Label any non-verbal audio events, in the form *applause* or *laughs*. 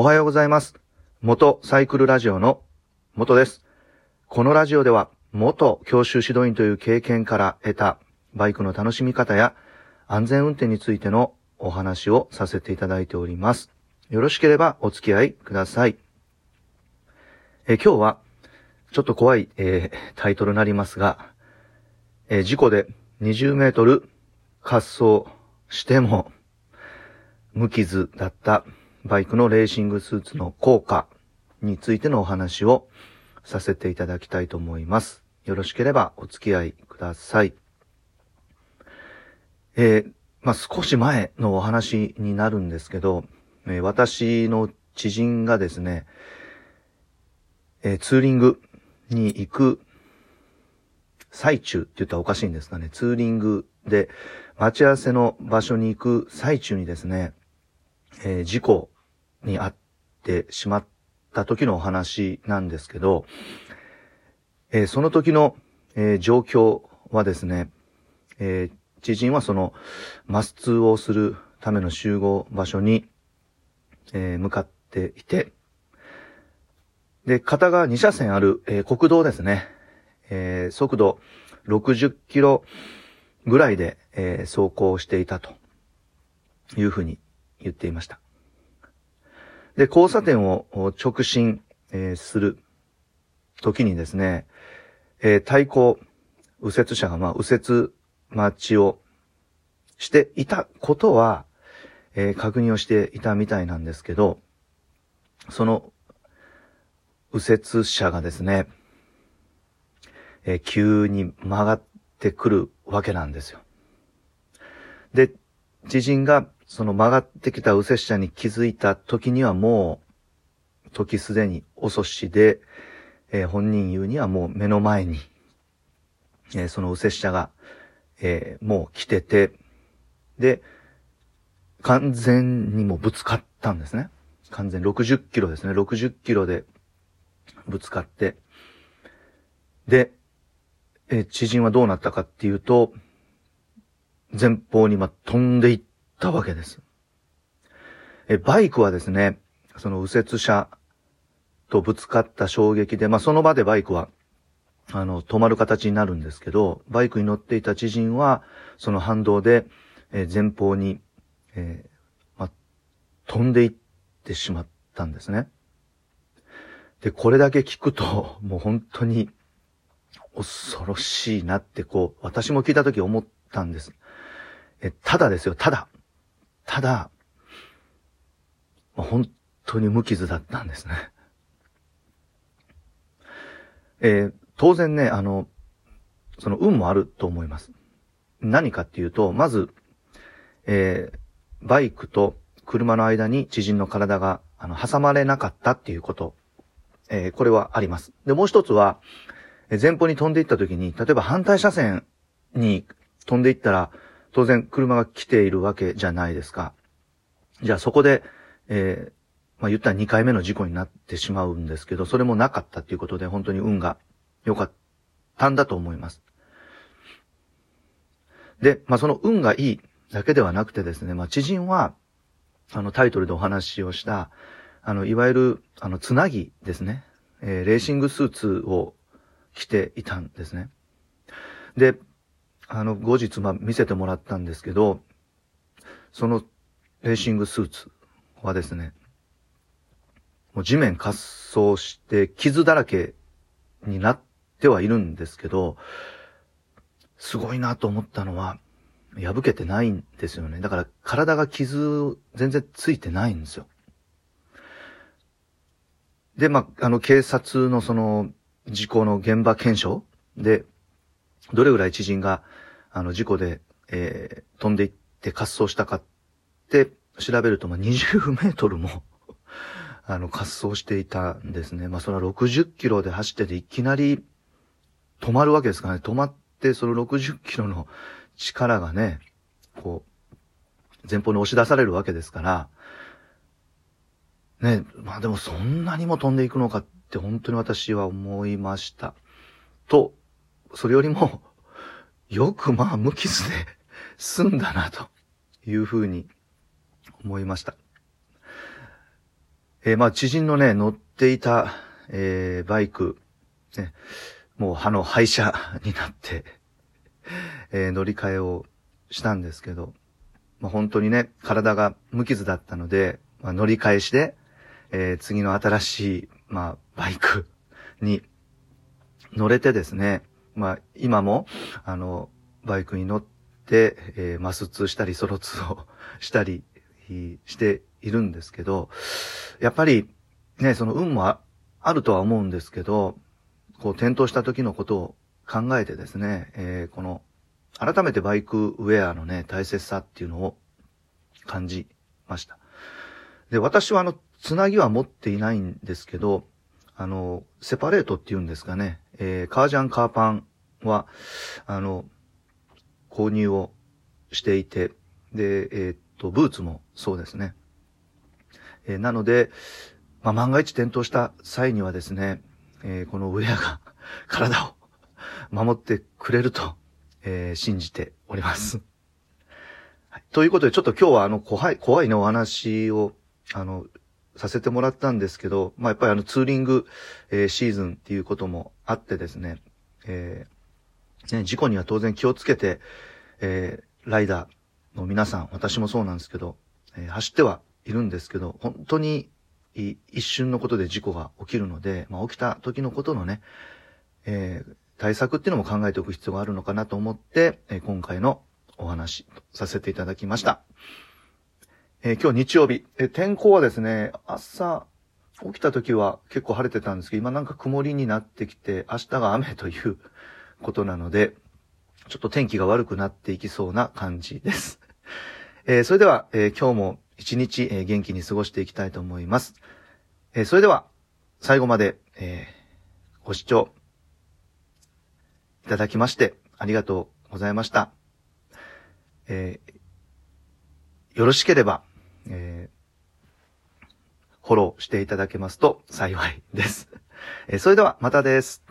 おはようございます。元サイクルラジオの元です。このラジオでは元教習指導員という経験から得たバイクの楽しみ方や安全運転についてのお話をさせていただいております。よろしければお付き合いください。え今日はちょっと怖い、えータイトルになりますが、えー事故で20メートル滑走しても無傷だったバイクのレーシングスーツの効果についてのお話をさせていただきたいと思います。よろしければお付き合いください。えーまあ、少し前のお話になるんですけど、えー私の知人がですね、えーツーリングに行く最中って言ったらおかしいんですかね、ツーリングで待ち合わせの場所に行く最中にですね、えー事故に遭ってしまった時のお話なんですけど、えーその時の、えー状況はですね、え知人はそのマス通をするための集合場所に、え向かっていて、で、片側2車線ある、え国道ですね、え速度60キロぐらいで、え走行していたというふうに言っていました。で、交差点を直進、えーする時にですね、えー対向右折車が、まあ、右折待ちをしていたことは、えー確認をしていたみたいなんですけど、その右折車がですね、えー急に曲がってくるわけなんですよ。で、知人がその曲がってきた右折車に気づいた時にはもう、時すでに遅しで、えー本人言うにはもう目の前に、えーその右折車が、えーもう来てて、で、完全にもぶつかったんですね。完全60キロですね。60キロでぶつかって、で、えー知人はどうなったかっていうと、前方にま飛んでいったわけです。えバイクはですね、その右折車とぶつかった衝撃で、まあその場でバイクは、あの、止まる形になるんですけど、バイクに乗っていた知人は、その反動で、え前方に、えーまあ、飛んでいってしまったんですね。で、これだけ聞くと、*laughs* もう本当に恐ろしいなってこう、私も聞いたとき思ったんです。え、ただですよ、ただ、ただ、本当に無傷だったんですね。えー当然ね、あの、その運もあると思います。何かっていうと、まず、えーバイクと車の間に知人の体が、あの、挟まれなかったっていうこと。えーこれはあります。で、もう一つは、前方に飛んでいった時に、例えば反対車線に飛んでいったら、当然車が来ているわけじゃないですか。じゃあそこで、えーまあ言ったら2回目の事故になってしまうんですけど、それもなかったっていうことで、本当に運が良かったんだと思います。で、まあその運がいいだけではなくてですね、まあ知人は、あのタイトルでお話をした、あの、いわゆる、あの、つなぎですね。えーレーシングスーツを着ていたんですね。で、あの、後日、まあ、見せてもらったんですけど、そのレーシングスーツはですね、もう地面滑走して傷だらけになってはいるんですけど、すごいなと思ったのは、破けてないんですよね。だから体が傷全然ついてないんですよ。で、まあ、あの、警察のその、事故の現場検証で、どれぐらい知人が、あの、事故で、えー飛んでいって滑走したかって調べると、まあ、20メートルも、*laughs* あの、滑走していたんですね。まあ、それは60キロで走ってていきなり止まるわけですからね。止まって、その60キロの力がね、こう、前方に押し出されるわけですから、ね、まあでもそんなにも飛んでいくのかって本当に私は思いました。と、それよりも、*laughs* よくまあ無傷で済んだなというふうに思いました。えー、まあ、知人のね、乗っていた、えー、バイク、ね、もう歯の廃車になって *laughs* えー、乗り換えをしたんですけど、まあ、本当にね、体が無傷だったので、まあ、乗り換えして、えー、次の新しい、まあ、バイクに乗れてですね、まあ、今も、あの、バイクに乗って、えー、マス2したり、ソロ2をしたりしているんですけど、やっぱり、ね、その運もあるとは思うんですけど、こう、転倒した時のことを考えてですね、えー、この、改めてバイクウェアのね、大切さっていうのを感じました。で、私はあの、つなぎは持っていないんですけど、あの、セパレートっていうんですかね、えー、カージャンカーパンは、あの、購入をしていて、で、えー、っと、ブーツもそうですね。えー、なので、まあ、万が一転倒した際にはですね、えー、このウェアが *laughs* 体を守ってくれると、えー、信じております。はい、ということで、ちょっと今日はあの、怖い、怖いね、お話を、あの、させてもらったんですけど、まあ、やっぱりあの、ツーリング、えー、シーズンっていうこともあってですね、えー、ね、事故には当然気をつけて、えー、ライダーの皆さん、私もそうなんですけど、えー、走ってはいるんですけど、本当に一瞬のことで事故が起きるので、まあ、起きた時のことのね、えー、対策っていうのも考えておく必要があるのかなと思って、えー、今回のお話させていただきました。えー、今日日曜日、えー、天候はですね、朝起きた時は結構晴れてたんですけど、今なんか曇りになってきて、明日が雨ということなので、ちょっと天気が悪くなっていきそうな感じです。*laughs* えー、それでは、えー、今日も一日、えー、元気に過ごしていきたいと思います。えそれでは、最後まで、えご視聴いただきまして、ありがとうございました。えよろしければ、えフォローしていただけますと幸いです。えそれではまたです。